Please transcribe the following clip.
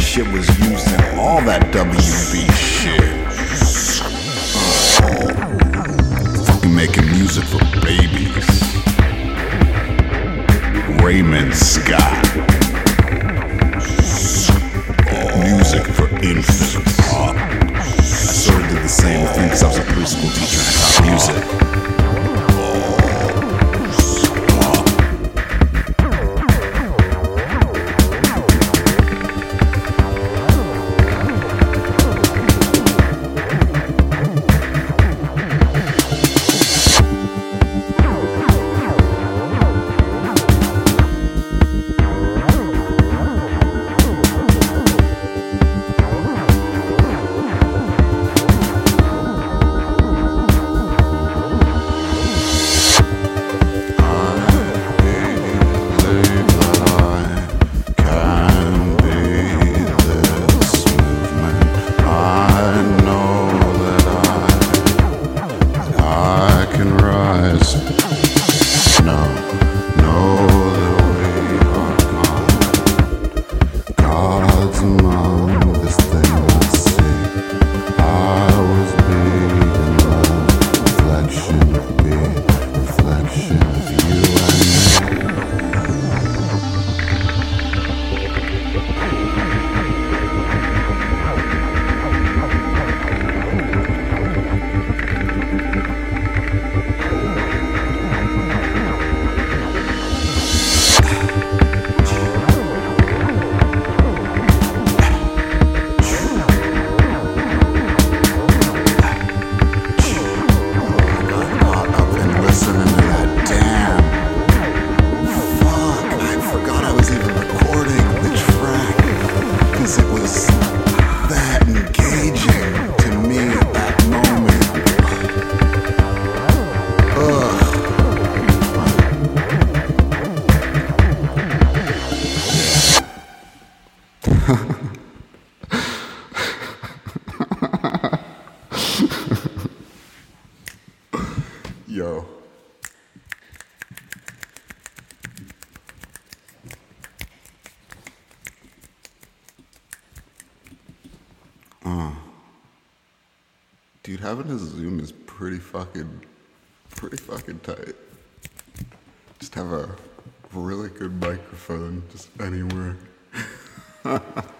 shit was used in all that WB shit. Fucking making music for babies. Raymond Scott. Music for infants. Yo. Uh. Dude, having a Zoom is pretty fucking, pretty fucking tight. Just have a really good microphone just anywhere.